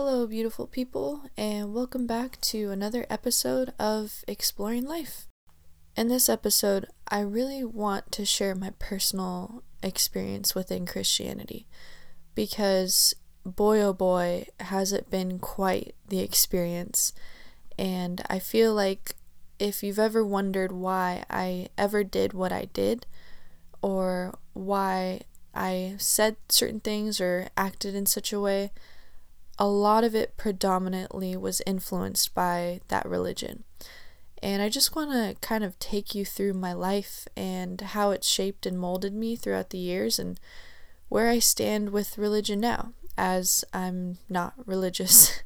Hello, beautiful people, and welcome back to another episode of Exploring Life. In this episode, I really want to share my personal experience within Christianity because, boy oh boy, has it been quite the experience. And I feel like if you've ever wondered why I ever did what I did, or why I said certain things or acted in such a way, a lot of it predominantly was influenced by that religion. And I just want to kind of take you through my life and how it shaped and molded me throughout the years and where I stand with religion now, as I'm not religious.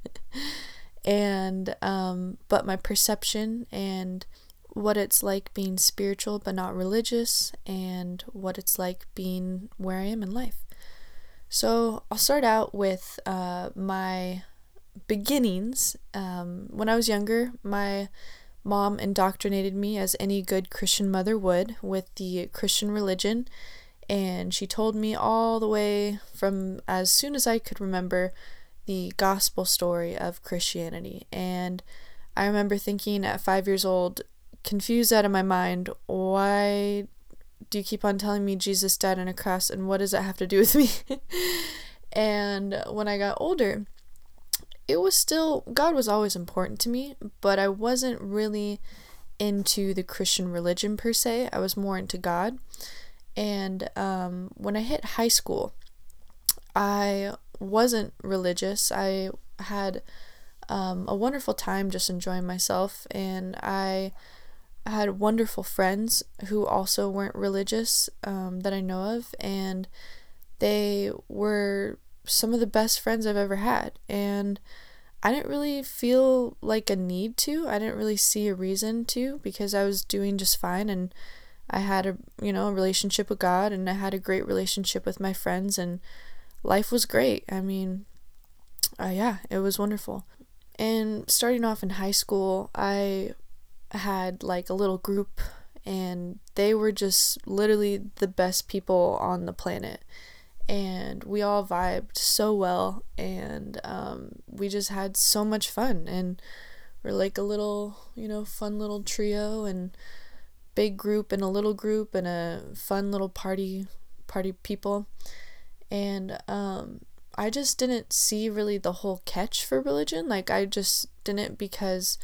and, um, but my perception and what it's like being spiritual but not religious, and what it's like being where I am in life. So I'll start out with uh, my beginnings. Um, when I was younger, my mom indoctrinated me, as any good Christian mother would, with the Christian religion. And she told me all the way from as soon as I could remember the gospel story of Christianity. And I remember thinking at five years old, confused out of my mind, why do you keep on telling me Jesus died on a cross and what does that have to do with me? and when I got older, it was still, God was always important to me, but I wasn't really into the Christian religion per se. I was more into God. And um, when I hit high school, I wasn't religious. I had um, a wonderful time just enjoying myself, and I I had wonderful friends who also weren't religious um, that I know of, and they were some of the best friends I've ever had. And I didn't really feel like a need to. I didn't really see a reason to because I was doing just fine and I had a you know a relationship with God and I had a great relationship with my friends and life was great. I mean, uh, yeah, it was wonderful. And starting off in high school, I had like a little group and they were just literally the best people on the planet. And we all vibed so well and um, we just had so much fun and we're like a little you know fun little trio and big group and a little group and a fun little party party people. And um, i just didn't see really the whole catch for religion. Like i just didn't because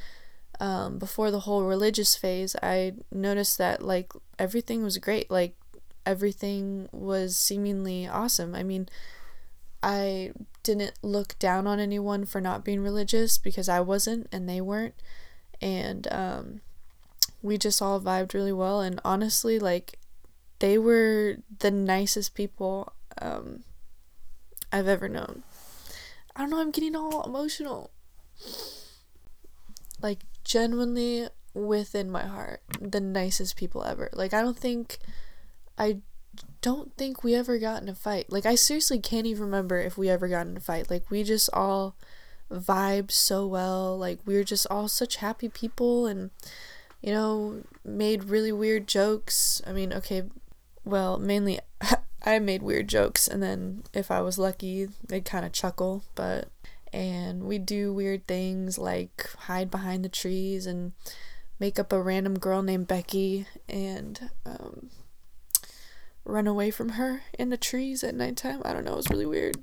um, before the whole religious phase, I noticed that like everything was great. Like everything was seemingly awesome. I mean, I didn't look down on anyone for not being religious because I wasn't and they weren't. And um, we just all vibed really well. And honestly, like, they were the nicest people um, I've ever known. I don't know, I'm getting all emotional. Like, genuinely within my heart the nicest people ever. Like I don't think I don't think we ever got in a fight. Like I seriously can't even remember if we ever got in a fight. Like we just all vibe so well. Like we were just all such happy people and you know, made really weird jokes. I mean, okay, well, mainly I made weird jokes and then if I was lucky, they'd kind of chuckle, but and we do weird things like hide behind the trees and make up a random girl named Becky and um, run away from her in the trees at nighttime. I don't know, it was really weird.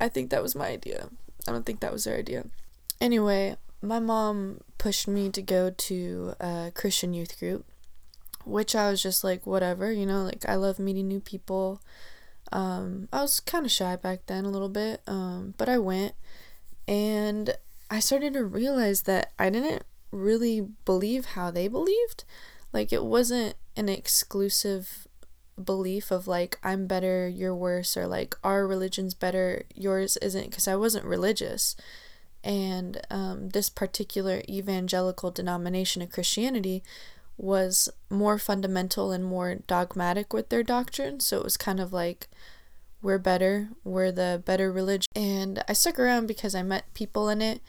I think that was my idea. I don't think that was their idea. Anyway, my mom pushed me to go to a Christian youth group, which I was just like, whatever, you know, like I love meeting new people. Um, I was kind of shy back then a little bit, um, but I went and I started to realize that I didn't really believe how they believed. Like, it wasn't an exclusive belief of like, I'm better, you're worse, or like, our religion's better, yours isn't, because I wasn't religious. And um, this particular evangelical denomination of Christianity was more fundamental and more dogmatic with their doctrine. So it was kind of like, we're better, we're the better religion. And I stuck around because I met people in it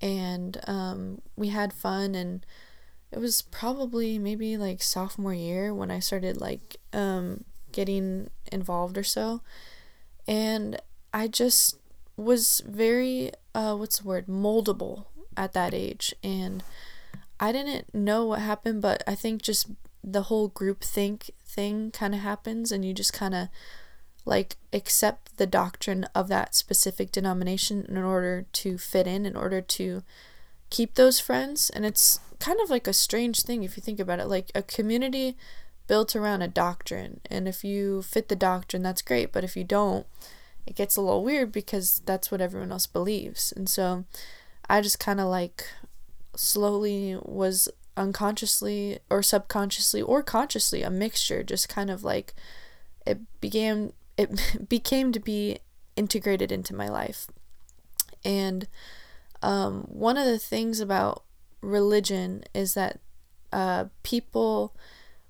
and um, we had fun and it was probably maybe like sophomore year when I started like um, getting involved or so. And I just was very uh, what's the word, moldable at that age. And I didn't know what happened, but I think just the whole group think thing kind of happens, and you just kind of like accept the doctrine of that specific denomination in order to fit in, in order to keep those friends. And it's kind of like a strange thing if you think about it. Like a community built around a doctrine. And if you fit the doctrine, that's great. But if you don't, it gets a little weird because that's what everyone else believes. And so I just kind of like slowly was unconsciously or subconsciously or consciously a mixture, just kind of like it began, it became to be integrated into my life. And um, one of the things about religion is that uh, people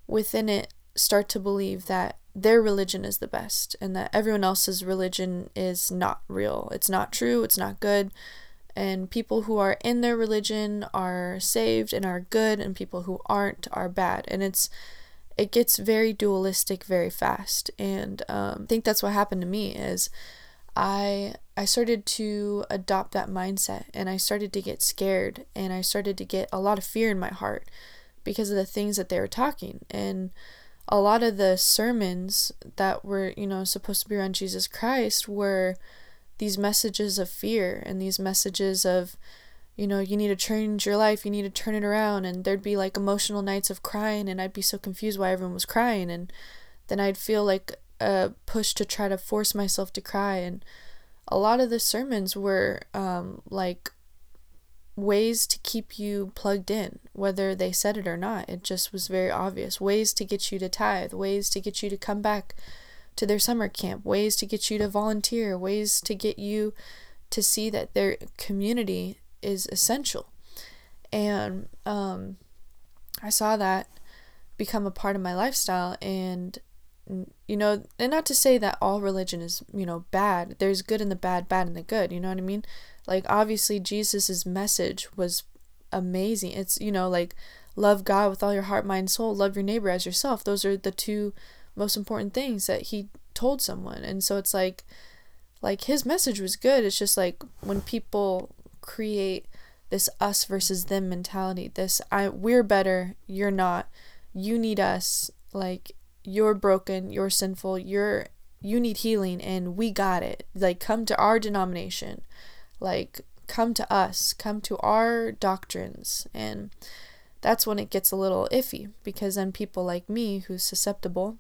within it start to believe that their religion is the best and that everyone else's religion is not real. It's not true, it's not good. And people who are in their religion are saved and are good, and people who aren't are bad. And it's it gets very dualistic very fast. And um, I think that's what happened to me is I I started to adopt that mindset and I started to get scared and I started to get a lot of fear in my heart because of the things that they were talking. And a lot of the sermons that were, you know, supposed to be around Jesus Christ were these messages of fear and these messages of, you know, you need to change your life, you need to turn it around. And there'd be like emotional nights of crying, and I'd be so confused why everyone was crying. And then I'd feel like a push to try to force myself to cry. And a lot of the sermons were um, like ways to keep you plugged in, whether they said it or not. It just was very obvious. Ways to get you to tithe, ways to get you to come back to their summer camp, ways to get you to volunteer, ways to get you to see that their community is essential. And um, I saw that become a part of my lifestyle and you know and not to say that all religion is you know bad there's good in the bad bad in the good you know what i mean like obviously Jesus's message was amazing. It's you know like love God with all your heart, mind, soul, love your neighbor as yourself. Those are the two most important things that he told someone. And so it's like like his message was good. It's just like when people create this us versus them mentality, this I we're better, you're not. You need us. Like you're broken, you're sinful, you're you need healing and we got it. Like come to our denomination like, come to us, come to our doctrines. And that's when it gets a little iffy because then people like me, who's susceptible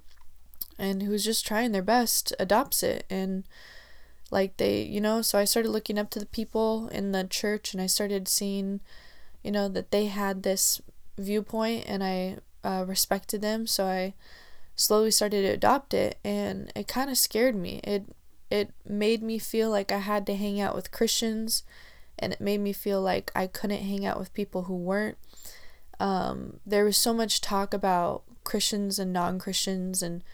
and who's just trying their best, adopts it. And like they, you know, so I started looking up to the people in the church and I started seeing, you know, that they had this viewpoint and I uh, respected them. So I slowly started to adopt it and it kind of scared me. It it made me feel like I had to hang out with Christians and it made me feel like I couldn't hang out with people who weren't. Um, there was so much talk about Christians and non Christians and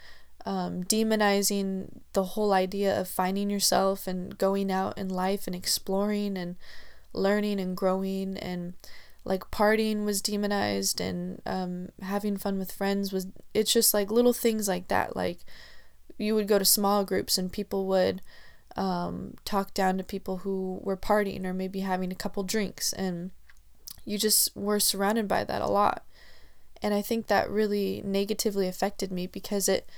um, demonizing the whole idea of finding yourself and going out in life and exploring and learning and growing. And like partying was demonized and um, having fun with friends was it's just like little things like that. Like you would go to small groups and people would um, talk down to people who were partying or maybe having a couple drinks. And you just were surrounded by that a lot. And i think that really negatively affected me because it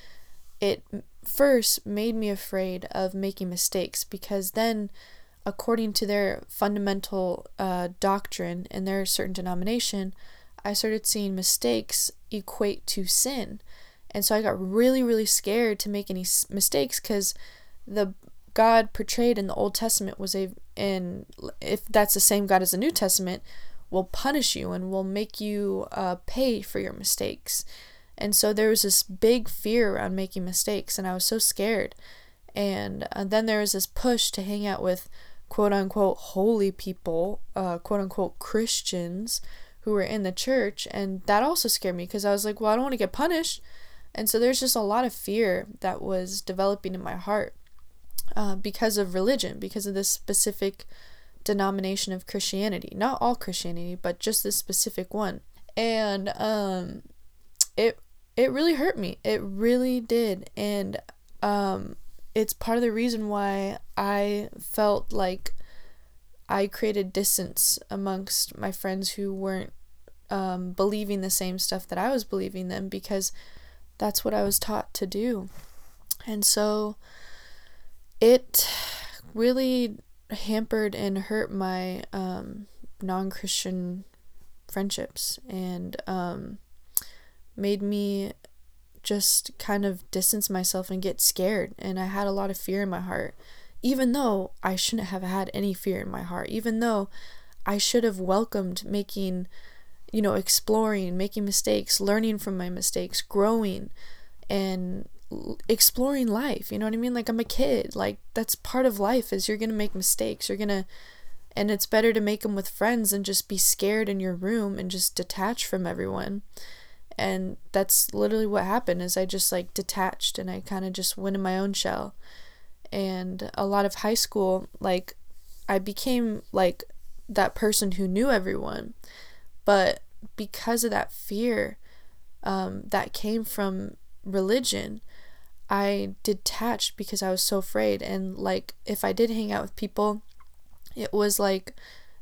it first made me afraid of making mistakes because then according to their fundamental uh, doctrine and their certain denomination i started seeing mistakes equate to sin and so I got really, really scared to make any mistakes because the God portrayed in the Old Testament was a, and if that's the same God as the New Testament, will punish you and will make you uh, pay for your mistakes. And so there was this big fear around making mistakes, and I was so scared. And uh, then there was this push to hang out with quote unquote holy people, uh, quote unquote Christians who were in the church. And that also scared me because I was like, well, I don't want to get punished. And so there's just a lot of fear that was developing in my heart uh, because of religion, because of this specific denomination of Christianity. Not all Christianity, but just this specific one. And um, it it really hurt me. It really did. And um, it's part of the reason why I felt like I created distance amongst my friends who weren't um, believing the same stuff that I was believing them because that's what I was taught to do. And so it really hampered and hurt my um, non Christian friendships and um, made me just kind of distance myself and get scared. And I had a lot of fear in my heart, even though I shouldn't have had any fear in my heart, even though I should have welcomed making, you know, exploring, making mistakes, learning from my mistakes, growing, and exploring life. You know what I mean? Like I'm a kid. Like that's part of life is you're going to make mistakes. You're going to and it's better to make them with friends than just be scared in your room and just detach from everyone. And that's literally what happened is I just like detached and I kind of just went in my own shell. And a lot of high school like I became like that person who knew everyone. But because of that fear um, that came from religion, I detached because I was so afraid. And like, if I did hang out with people, it was like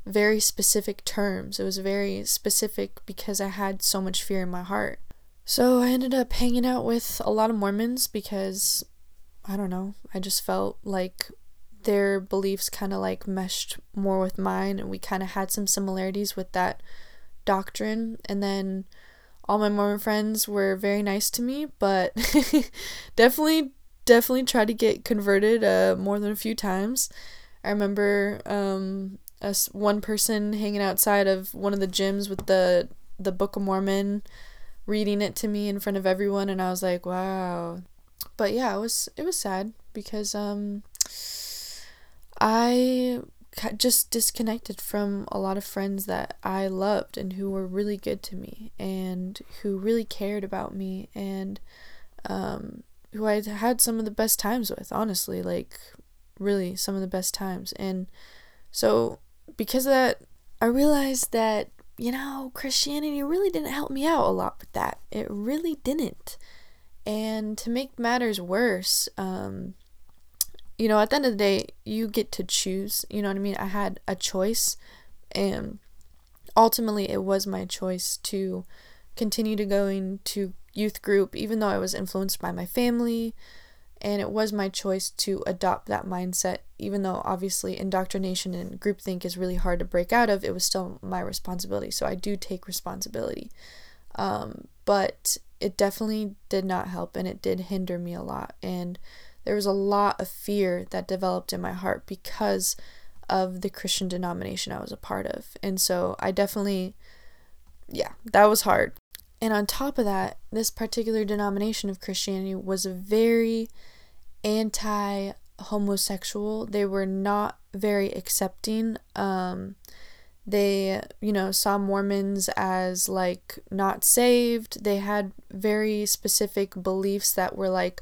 very specific terms. It was very specific because I had so much fear in my heart. So I ended up hanging out with a lot of Mormons because I don't know, I just felt like their beliefs kind of like meshed more with mine and we kind of had some similarities with that doctrine. And then all my Mormon friends were very nice to me, but definitely, definitely tried to get converted uh, more than a few times. I remember um, us one person hanging outside of one of the gyms with the the Book of Mormon, reading it to me in front of everyone, and I was like, wow. But yeah, it was it was sad because um, I just disconnected from a lot of friends that I loved and who were really good to me and who really cared about me and um, who I had some of the best times with, honestly, like really some of the best times. And so, because of that, I realized that, you know, Christianity really didn't help me out a lot with that. It really didn't. And to make matters worse, um, you know, at the end of the day, you get to choose. You know what I mean? I had a choice, and ultimately, it was my choice to continue to going to youth group, even though I was influenced by my family. And it was my choice to adopt that mindset, even though obviously indoctrination and groupthink is really hard to break out of. It was still my responsibility. So I do take responsibility. Um, but it definitely did not help and it did hinder me a lot. And there was a lot of fear that developed in my heart because of the Christian denomination I was a part of. And so I definitely, yeah, that was hard. And on top of that, this particular denomination of Christianity was very anti homosexual. They were not very accepting. Um, they, you know, saw Mormons as like not saved. They had very specific beliefs that were like,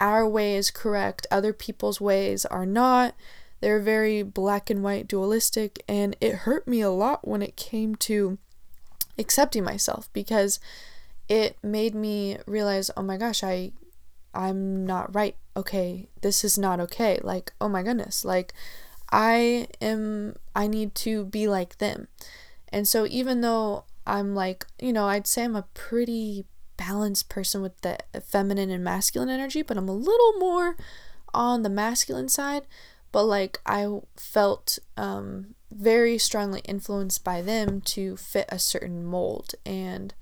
our way is correct, other people's ways are not. They're very black and white dualistic, and it hurt me a lot when it came to accepting myself because it made me realize, oh my gosh, I I'm not right. Okay, this is not okay. Like, oh my goodness, like I am I need to be like them. And so even though I'm like, you know, I'd say I'm a pretty balanced person with the feminine and masculine energy, but I'm a little more on the masculine side. But like I felt um, very strongly influenced by them to fit a certain mold. And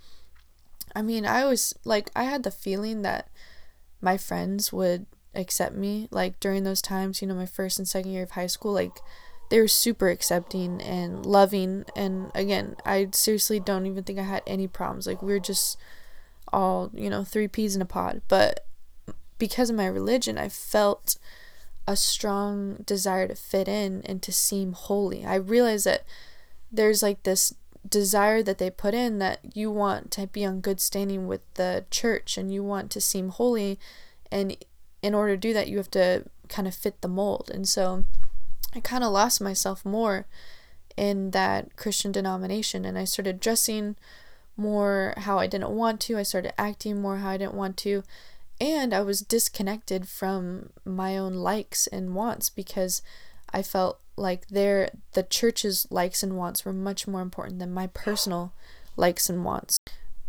I mean, I always like, I had the feeling that my friends would accept me. Like during those times, you know, my first and second year of high school, like they were super accepting and loving. And again, I seriously don't even think I had any problems. Like we were just all, you know, three peas in a pod. But because of my religion, I felt a strong desire to fit in and to seem holy. I realized that there's like this desire that they put in that you want to be on good standing with the church and you want to seem holy and in order to do that you have to kind of fit the mold. And so I kind of lost myself more in that Christian denomination and I started dressing more how I didn't want to. I started acting more how I didn't want to. And I was disconnected from my own likes and wants because I felt like their the church's likes and wants were much more important than my personal likes and wants.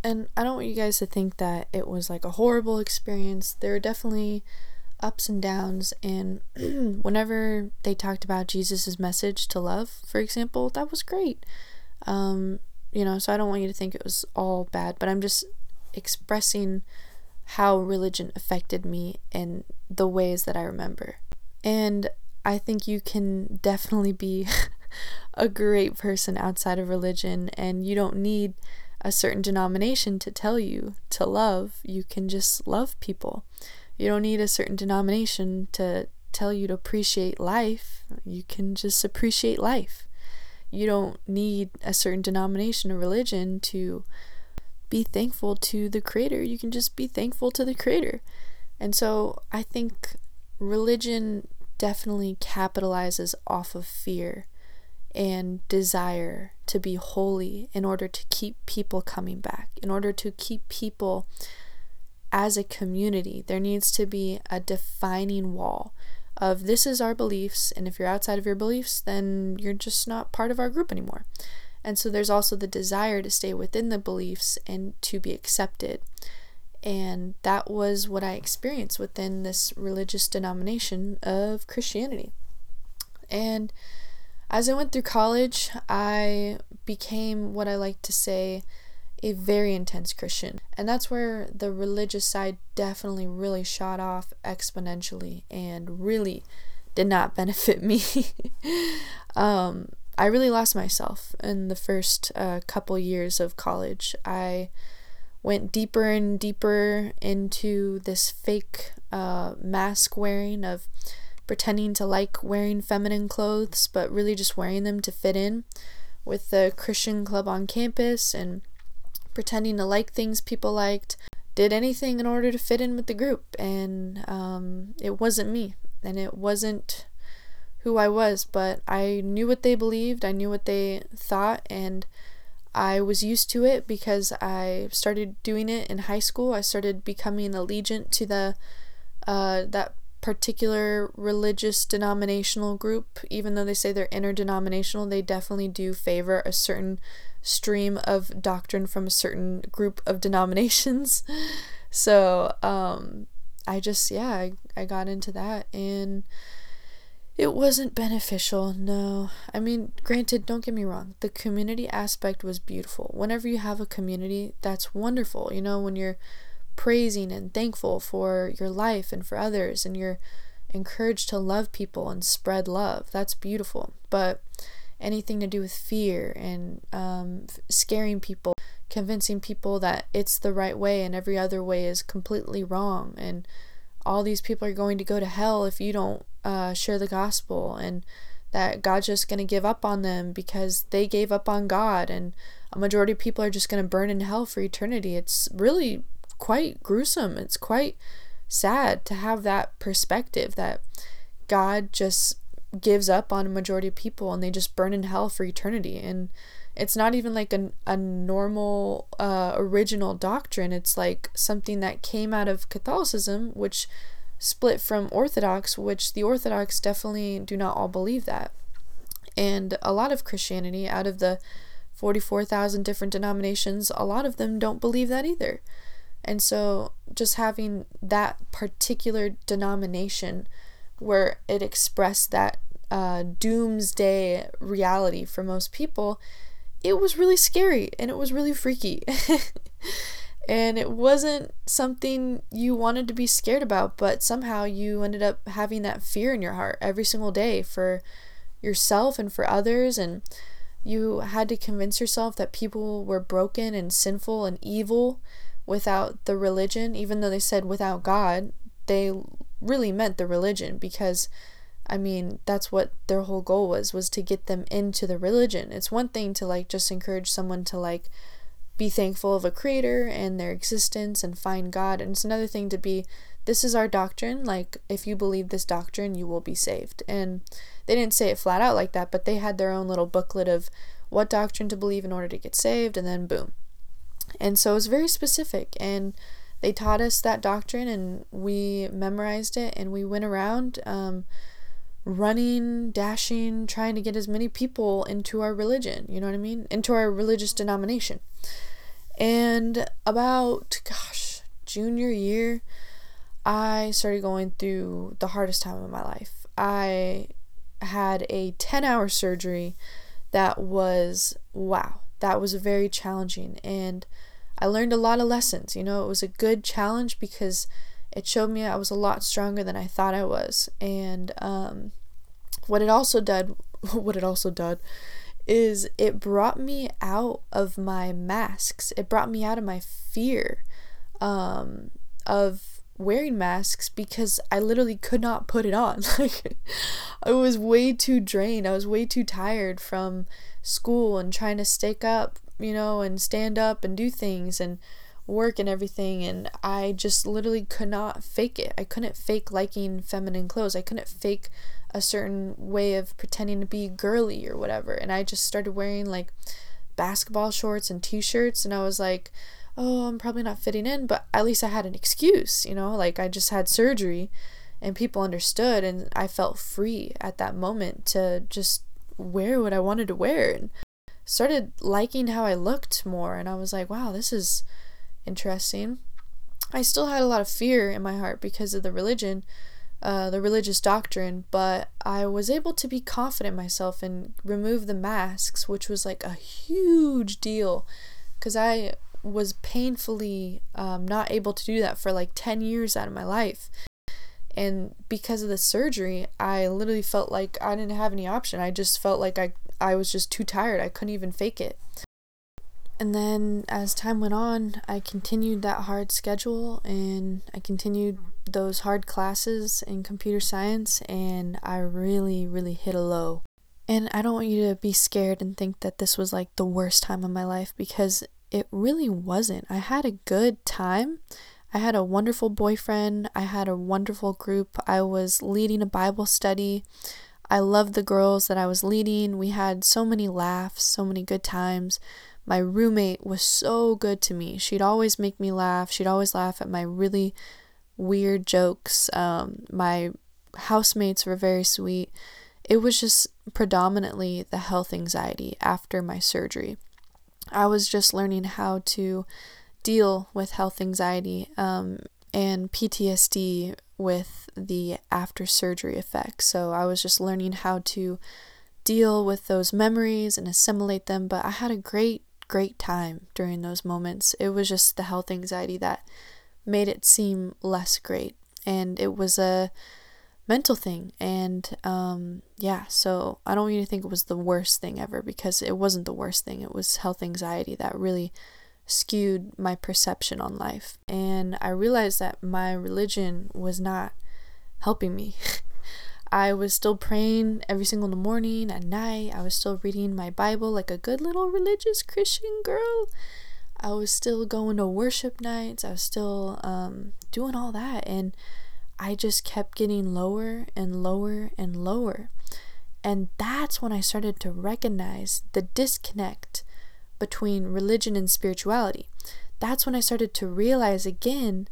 And I don't want you guys to think that it was like a horrible experience. There were definitely ups and downs and whenever they talked about Jesus's message to love, for example, that was great. Um, you know, so I don't want you to think it was all bad, but I'm just expressing how religion affected me in the ways that I remember. And I think you can definitely be a great person outside of religion, and you don't need a certain denomination to tell you to love. You can just love people. You don't need a certain denomination to tell you to appreciate life. You can just appreciate life. You don't need a certain denomination or religion to be thankful to the Creator. You can just be thankful to the Creator. And so I think religion definitely capitalizes off of fear and desire to be holy in order to keep people coming back, in order to keep people as a community. There needs to be a defining wall of this is our beliefs, and if you're outside of your beliefs, then you're just not part of our group anymore. And so there's also the desire to stay within the beliefs and to be accepted. And that was what I experienced within this religious denomination of Christianity. And as I went through college, I became what I like to say a very intense Christian. And that's where the religious side definitely really shot off exponentially and really did not benefit me. um, I really lost myself in the first uh, couple years of college. I went deeper and deeper into this fake uh, mask wearing of pretending to like wearing feminine clothes, but really just wearing them to fit in with the Christian club on campus and pretending to like things people liked. Did anything in order to fit in with the group, and um, it wasn't me, and it wasn't who I was, but I knew what they believed, I knew what they thought, and I was used to it because I started doing it in high school. I started becoming allegiant to the uh, that particular religious denominational group. Even though they say they're interdenominational, they definitely do favor a certain stream of doctrine from a certain group of denominations. so um, I just yeah, I, I got into that and it wasn't beneficial, no. I mean, granted, don't get me wrong, the community aspect was beautiful. Whenever you have a community, that's wonderful. You know, when you're praising and thankful for your life and for others, and you're encouraged to love people and spread love, that's beautiful. But anything to do with fear and um, scaring people, convincing people that it's the right way and every other way is completely wrong, and all these people are going to go to hell if you don't uh, share the gospel and that God's just going to give up on them because they gave up on God and a majority of people are just going to burn in hell for eternity. It's really quite gruesome. It's quite sad to have that perspective that God just gives up on a majority of people and they just burn in hell for eternity. And it's not even like a, a normal uh, original doctrine. It's like something that came out of Catholicism, which split from Orthodox, which the Orthodox definitely do not all believe that. And a lot of Christianity, out of the 44,000 different denominations, a lot of them don't believe that either. And so just having that particular denomination where it expressed that uh, doomsday reality for most people, it was really scary and it was really freaky. and it wasn't something you wanted to be scared about, but somehow you ended up having that fear in your heart every single day for yourself and for others. And you had to convince yourself that people were broken and sinful and evil without the religion. Even though they said without God they really meant the religion because I mean that's what their whole goal was was to get them into the religion. It's one thing to like just encourage someone to like be thankful of a creator and their existence and find God. And it's another thing to be, this is our doctrine. Like, if you believe this doctrine, you will be saved. And they didn't say it flat out like that, but they had their own little booklet of what doctrine to believe in order to get saved, and then boom. And so it was very specific. And they taught us that doctrine, and we memorized it, and we went around. Um, running, dashing, trying to get as many people into our religion, you know what I mean? Into our religious denomination. And about, gosh, junior year, I started going through the hardest time of my life. I had a 10 hour surgery that was, wow, that was very challenging. And I learned a lot of lessons. You know, it was a good challenge because it showed me I was a lot stronger than I thought I was. And um, what it also did, what it also did, is it brought me out of my masks. It brought me out of my fear um, of wearing masks because I literally could not put it on. Like I was way too drained. I was way too tired from school and trying to stick up, you know, and stand up and do things and work and everything and I just literally could not fake it. I couldn't fake liking feminine clothes. I couldn't fake a certain way of pretending to be girly or whatever. And I just started wearing like basketball shorts and t shirts, and I was like, oh, I'm probably not fitting in, but at least I had an excuse, you know? Like I just had surgery and people understood, and I felt free at that moment to just wear what I wanted to wear and started liking how I looked more. And I was like, wow, this is interesting. I still had a lot of fear in my heart because of the religion uh, the religious doctrine, but I was able to be confident myself and remove the masks, which was like a huge deal because I was painfully um, not able to do that for like 10 years out of my life. And because of the surgery, I literally felt like I didn't have any option. I just felt like I, I was just too tired. I couldn't even fake it. And then as time went on, I continued that hard schedule and I continued those hard classes in computer science, and I really, really hit a low. And I don't want you to be scared and think that this was like the worst time of my life because it really wasn't. I had a good time. I had a wonderful boyfriend. I had a wonderful group. I was leading a Bible study. I loved the girls that I was leading. We had so many laughs, so many good times. My roommate was so good to me. She'd always make me laugh. She'd always laugh at my really weird jokes. Um, my housemates were very sweet. It was just predominantly the health anxiety after my surgery. I was just learning how to deal with health anxiety um, and PTSD with the after surgery effects. So I was just learning how to deal with those memories and assimilate them. But I had a great great time during those moments. It was just the health anxiety that made it seem less great. And it was a mental thing. And um, yeah, so I don't want you to think it was the worst thing ever because it wasn't the worst thing. It was health anxiety that really skewed my perception on life. And I realized that my religion was not helping me. I was still praying every single morning at night. I was still reading my Bible like a good little religious Christian girl. I was still going to worship nights. I was still um, doing all that. And I just kept getting lower and lower and lower. And that's when I started to recognize the disconnect between religion and spirituality. That's when I started to realize again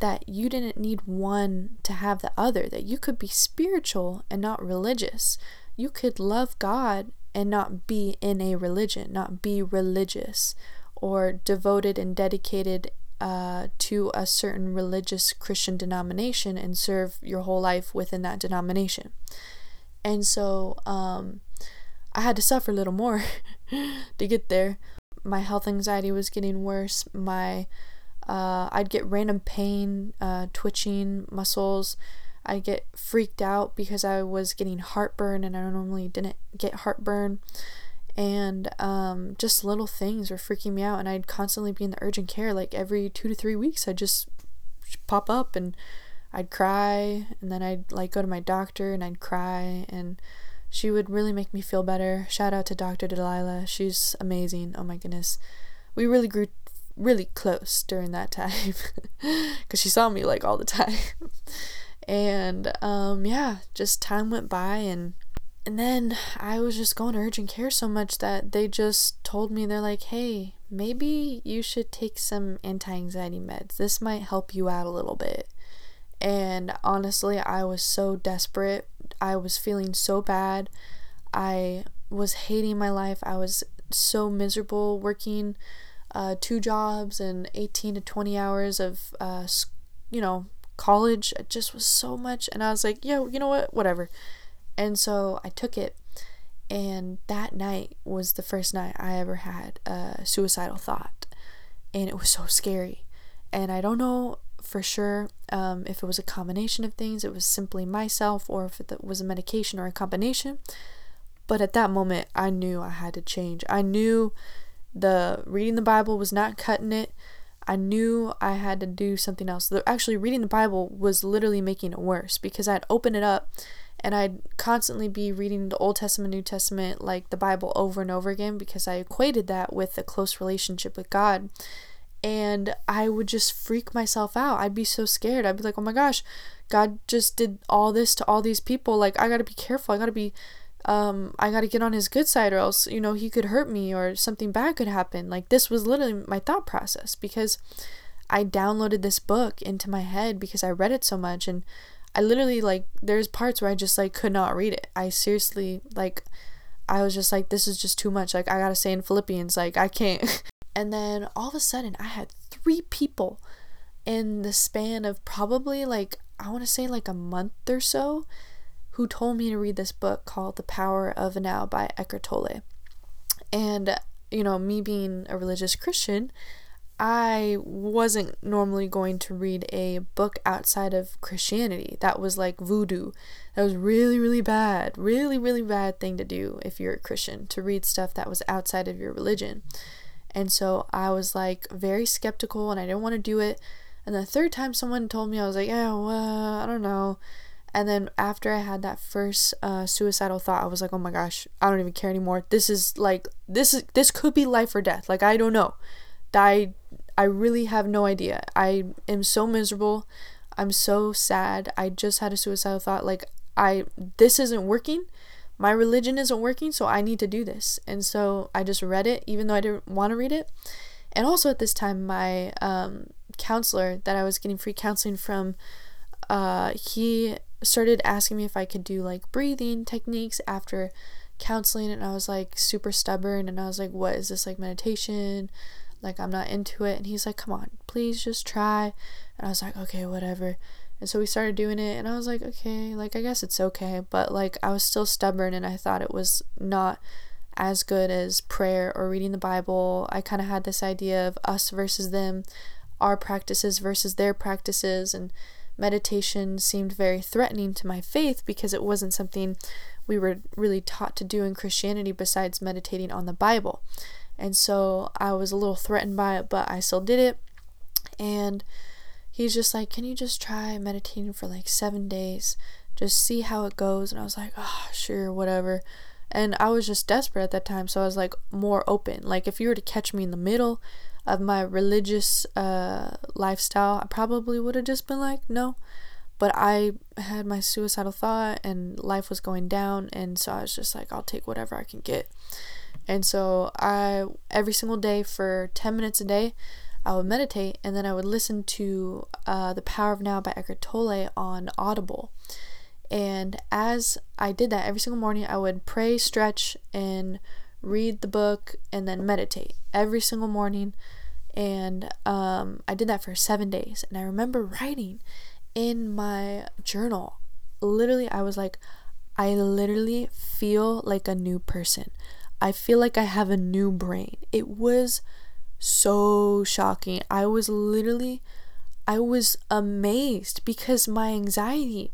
that you didn't need one to have the other, that you could be spiritual and not religious. You could love God and not be in a religion, not be religious or devoted and dedicated uh, to a certain religious Christian denomination and serve your whole life within that denomination. And so um, I had to suffer a little more to get there. My health anxiety was getting worse. My uh, I'd get random pain, uh, twitching muscles. I'd get freaked out because I was getting heartburn and I normally didn't get heartburn. And um, just little things were freaking me out. And I'd constantly be in the urgent care. Like every two to three weeks, I'd just pop up and I'd cry. And then I'd like go to my doctor and I'd cry. And she would really make me feel better. Shout out to Dr. Delilah. She's amazing. Oh my goodness. We really grew really close during that time because she saw me like all the time. and um, yeah, just time went by and and then I was just going to urgent care so much that they just told me they're like, "Hey, maybe you should take some anti-anxiety meds. This might help you out a little bit." And honestly, I was so desperate. I was feeling so bad. I was hating my life. I was so miserable working uh, two jobs and 18 to 20 hours of, uh, you know, college. It just was so much. And I was like, yo, you know what? Whatever. And so I took it. And that night was the first night I ever had a suicidal thought. And it was so scary. And I don't know for sure um, if it was a combination of things, it was simply myself, or if it was a medication or a combination. But at that moment, I knew I had to change. I knew the reading the Bible was not cutting it. I knew I had to do something else. Actually, reading the Bible was literally making it worse because I'd open it up and I'd constantly be reading the Old Testament, New Testament, like the Bible over and over again because I equated that with a close relationship with God. And I would just freak myself out. I'd be so scared. I'd be like, oh my gosh, God just did all this to all these people. Like, I gotta be careful. I gotta be um, I got to get on his good side or else, you know, he could hurt me or something bad could happen. Like, this was literally my thought process because I downloaded this book into my head because I read it so much. And I literally, like, there's parts where I just, like, could not read it. I seriously, like, I was just like, this is just too much. Like, I got to say in Philippians, like, I can't. and then all of a sudden, I had three people in the span of probably, like, I want to say, like, a month or so who told me to read this book called The Power of Now by Eckhart Tolle. And, you know, me being a religious Christian, I wasn't normally going to read a book outside of Christianity. That was like voodoo. That was really, really bad. Really, really bad thing to do if you're a Christian, to read stuff that was outside of your religion. And so I was like very skeptical and I didn't want to do it. And the third time someone told me, I was like, yeah, well, I don't know. And then after I had that first uh, suicidal thought, I was like, oh my gosh, I don't even care anymore. This is like this is this could be life or death. Like I don't know. I I really have no idea. I am so miserable. I'm so sad. I just had a suicidal thought. Like I this isn't working. My religion isn't working, so I need to do this. And so I just read it, even though I didn't want to read it. And also at this time, my um, counselor that I was getting free counseling from, uh, he started asking me if I could do like breathing techniques after counseling and I was like super stubborn and I was like what is this like meditation? Like I'm not into it. And he's like come on please just try. And I was like okay whatever. And so we started doing it and I was like okay like I guess it's okay. But like I was still stubborn and I thought it was not as good as prayer or reading the Bible. I kind of had this idea of us versus them our practices versus their practices and meditation seemed very threatening to my faith because it wasn't something we were really taught to do in Christianity besides meditating on the Bible. And so I was a little threatened by it, but I still did it. And he's just like, Can you just try meditating for like seven days? Just see how it goes. And I was like, Oh, sure, whatever. And I was just desperate at that time, so I was like more open. Like, if you were to catch me in the middle, of my religious uh, lifestyle, I probably would have just been like, no. But I had my suicidal thought and life was going down, and so I was just like, I'll take whatever I can get. And so I, every single day for 10 minutes a day, I would meditate and then I would listen to uh, The Power of Now by Eckhart Tolle on Audible. And as I did that every single morning, I would pray, stretch, and read the book, and then meditate every single morning and um, I did that for seven days. And I remember writing in my journal, literally, I was like, I literally feel like a new person. I feel like I have a new brain. It was so shocking. I was literally, I was amazed because my anxiety,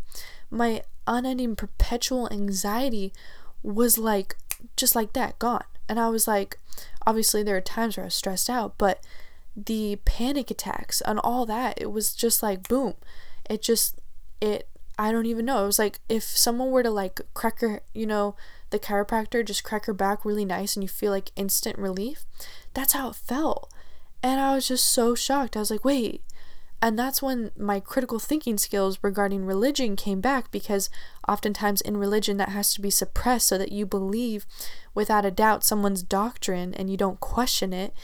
my unending perpetual anxiety was like, just like that, gone. And I was like, obviously, there are times where I was stressed out, but the panic attacks and all that it was just like boom. It just it i don't even know. It was like if someone were to like crack her you know the chiropractor just crack her back really nice and you feel like instant relief that's how it felt. And i was just so shocked. I was like wait and that's when my critical thinking skills regarding religion came back because oftentimes in religion that has to be suppressed so that you believe without a doubt someone's doctrine and you don't question it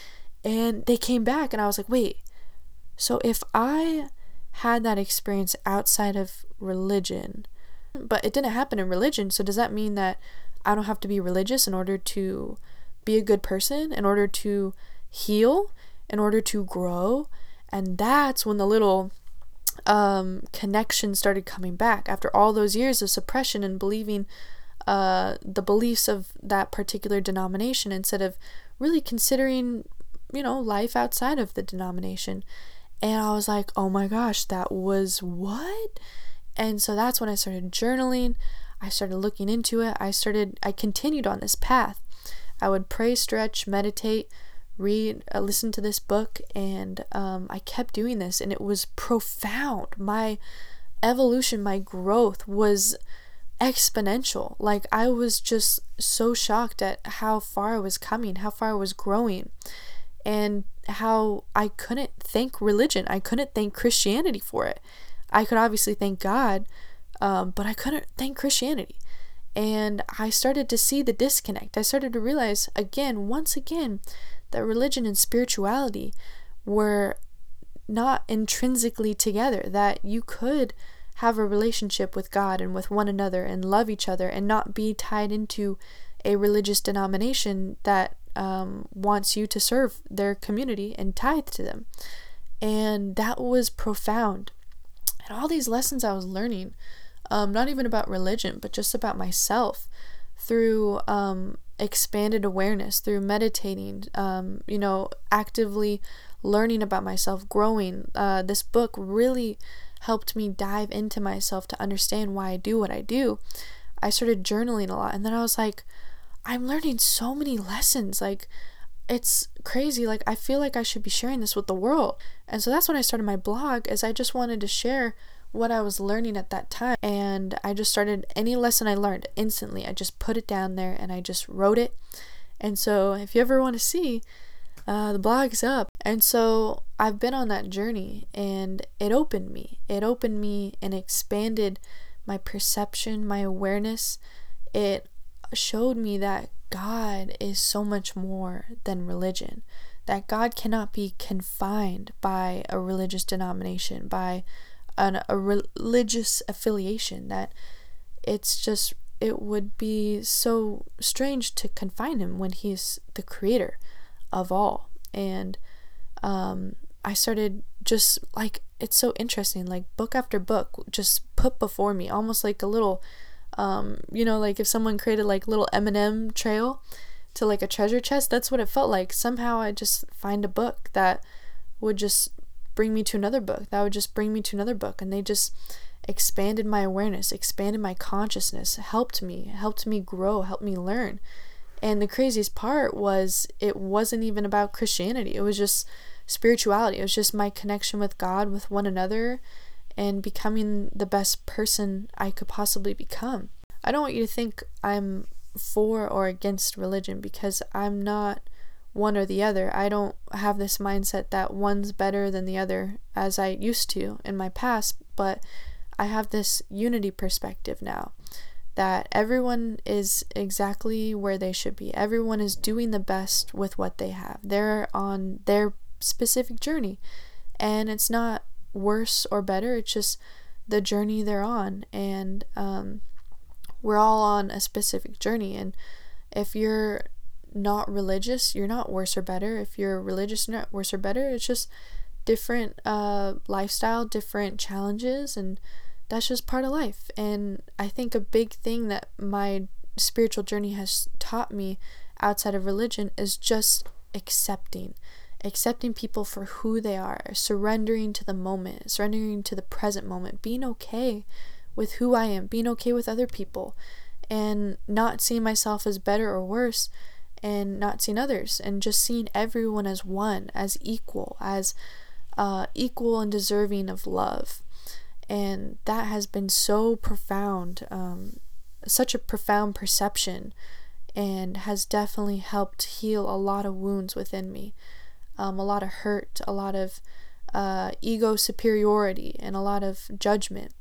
and they came back, and I was like, wait, so if I had that experience outside of religion, But it didn't happen in religion. So does that mean that I don't have to be religious in order to be a good person, in order to heal, in order to grow? And that's when the little um, connection started coming back after all those years of suppression and believing uh, the beliefs of that particular denomination instead of really considering, you know, life outside of the denomination. And I was like, oh my gosh, that was what? And so that's when I started journaling. I started looking into it. I started, I continued on this path. I would pray, stretch, meditate, read, uh, listen to this book, and um, I kept doing this, and it was profound. My evolution, my growth was exponential. Like, I was just so shocked at how far I was coming, how far I was growing, and how I couldn't thank religion. I couldn't thank Christianity for it. I could obviously thank God, um, but I couldn't thank Christianity. And I started to see the disconnect. I started to realize again, once again, that religion and spirituality were not intrinsically together, that you could have a relationship with God and with one another and love each other and not be tied into a religious denomination that um, wants you to serve their community and tithe to them. And that was profound. And all these lessons I was learning, um, not even about religion, but just about myself through um, expanded awareness, through meditating, um, you know, actively learning about myself, growing. Uh, this book really helped me dive into myself to understand why I do what I do. I started journaling a lot, and then I was like, I'm learning so many lessons. Like, it's crazy. Like, I feel like I should be sharing this with the world. And so that's when I started my blog, as I just wanted to share what I was learning at that time. And I just started any lesson I learned instantly. I just put it down there and I just wrote it. And so, if you ever want to see, uh, the blog's up. And so, I've been on that journey and it opened me. It opened me and expanded my perception, my awareness. It showed me that God is so much more than religion, that God cannot be confined by a religious denomination, by an, a religious affiliation, that it's just, it would be so strange to confine him when he's the creator of all. And um, I started just like, it's so interesting, like book after book just put before me, almost like a little um, you know, like if someone created like little M&M trail to like a treasure chest, that's what it felt like. Somehow I just find a book that would just bring me to another book. That would just bring me to another book and they just expanded my awareness, expanded my consciousness, helped me, helped me grow, helped me learn. And the craziest part was it wasn't even about Christianity. It was just spirituality. It was just my connection with God, with one another, and becoming the best person I could possibly become. I don't want you to think I'm for or against religion because I'm not one or the other. I don't have this mindset that one's better than the other as I used to in my past, but I have this unity perspective now that everyone is exactly where they should be. Everyone is doing the best with what they have. They're on their specific journey. And it's not worse or better. It's just the journey they're on. And um, we're all on a specific journey. And if you're not religious, you're not worse or better. If you're religious, you're not worse or better. It's just different uh, lifestyle, different challenges, and that's just part of life. And I think a big thing that my spiritual journey has taught me outside of religion is just accepting accepting people for who they are, surrendering to the moment, surrendering to the present moment, being okay with who I am, being okay with other people, and not seeing myself as better or worse, and not seeing others, and just seeing everyone as one, as equal, as uh, equal and deserving of love. And that has been so profound, um, such a profound perception, and has definitely helped heal a lot of wounds within me um, a lot of hurt, a lot of uh, ego superiority, and a lot of judgment.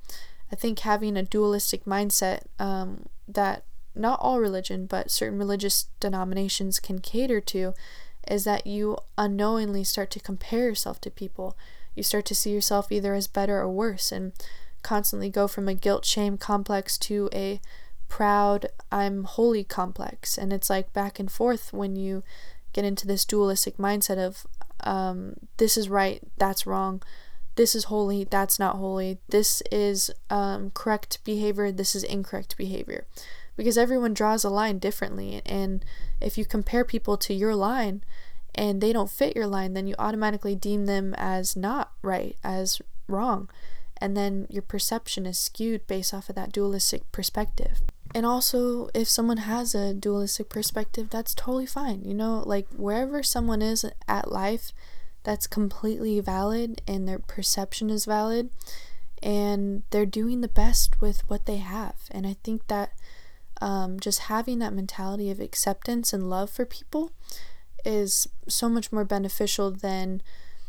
I think having a dualistic mindset um, that not all religion, but certain religious denominations can cater to is that you unknowingly start to compare yourself to people. You start to see yourself either as better or worse. And constantly go from a guilt shame complex to a proud I'm holy complex. And it's like back and forth when you get into this dualistic mindset of um, this is right, that's wrong, this is holy, that's not holy, this is um, correct behavior, this is incorrect behavior. Because everyone draws a line differently. And if you compare people to your line and they don't fit your line, then you automatically deem them as not right, as wrong. And then your perception is skewed based off of that dualistic perspective. And also, if someone has a dualistic perspective, that's totally fine. You know, like wherever someone is at life, that's completely valid and their perception is valid and they're doing the best with what they have. And I think that um, just having that mentality of acceptance and love for people is so much more beneficial than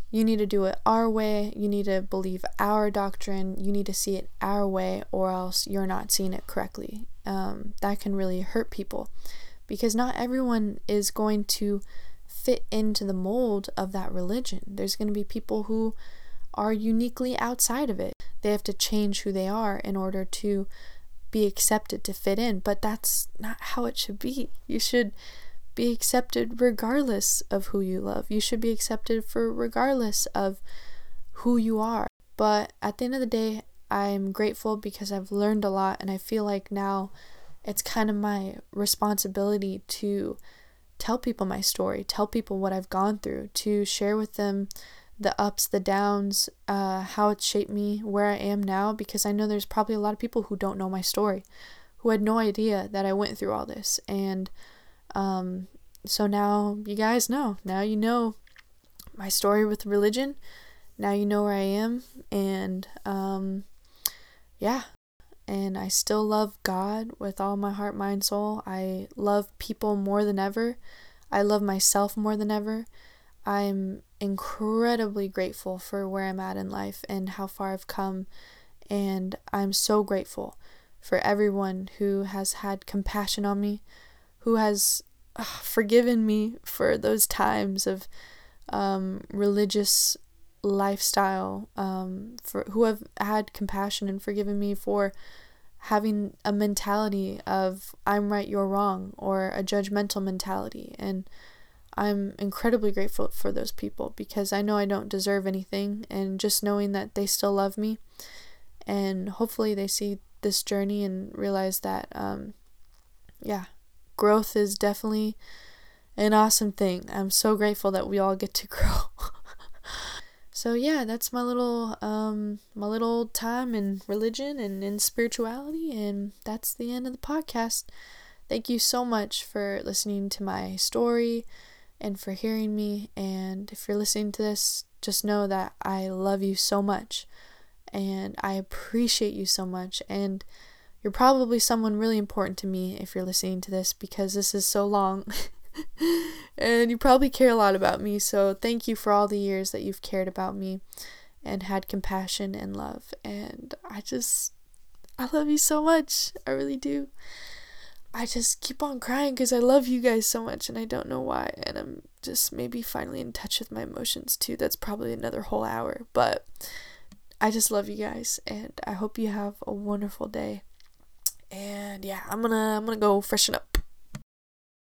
you need to do it our way, you need to believe our doctrine, you need to see it our way, or else you're not seeing it correctly. Um, that can really hurt people because not everyone is going to fit into the mold of that religion. There's going to be people who are uniquely outside of it. They have to change who they are in order to be accepted to fit in, but that's not how it should be. You should be accepted regardless of who you love. You should be accepted for regardless of who you are. But at the end of the day, I'm grateful because I've learned a lot and I feel like now it's kind of my responsibility to tell people my story, tell people what I've gone through, to share with them the ups, the downs, uh, how it shaped me, where I am now, because I know there's probably a lot of people who don't know my story, who had no idea that I went through all this. And um, so now you guys know. Now you know my story with religion. Now you know where I am. And um, yeah, and I still love God with all my heart, mind, soul. I love people more than ever. I love myself more than ever. I'm incredibly grateful for where I'm at in life and how far I've come. And I'm so grateful for everyone who has had compassion on me, who has uh, forgiven me for those times of um, religious lifestyle, um, for who have had compassion and forgiven me for having a mentality of I'm right, you're wrong, or a judgmental mentality. And I'm incredibly grateful for those people because I know I don't deserve anything, and just knowing that they still love me, and hopefully they see this journey and realize that, um, yeah, growth is definitely an awesome thing. I'm so grateful that we all get to grow. so yeah, that's my little um my little time in religion and in spirituality and that's the end of the podcast. Thank you so much for listening to my story and for hearing me and if you're listening to this, just know that I love you so much and I appreciate you so much and you're probably someone really important to me if you're listening to this because this is so long. and you probably care a lot about me. So thank you for all the years that you've cared about me and had compassion and love. And I just, I love you so much. I really do. I just keep on crying because I love you guys so much and I don't know why. And I'm just maybe finally in touch with my emotions too. That's probably another whole hour. But I just love you guys and I hope you have a wonderful day. And yeah, I'm gonna I'm gonna go freshen up.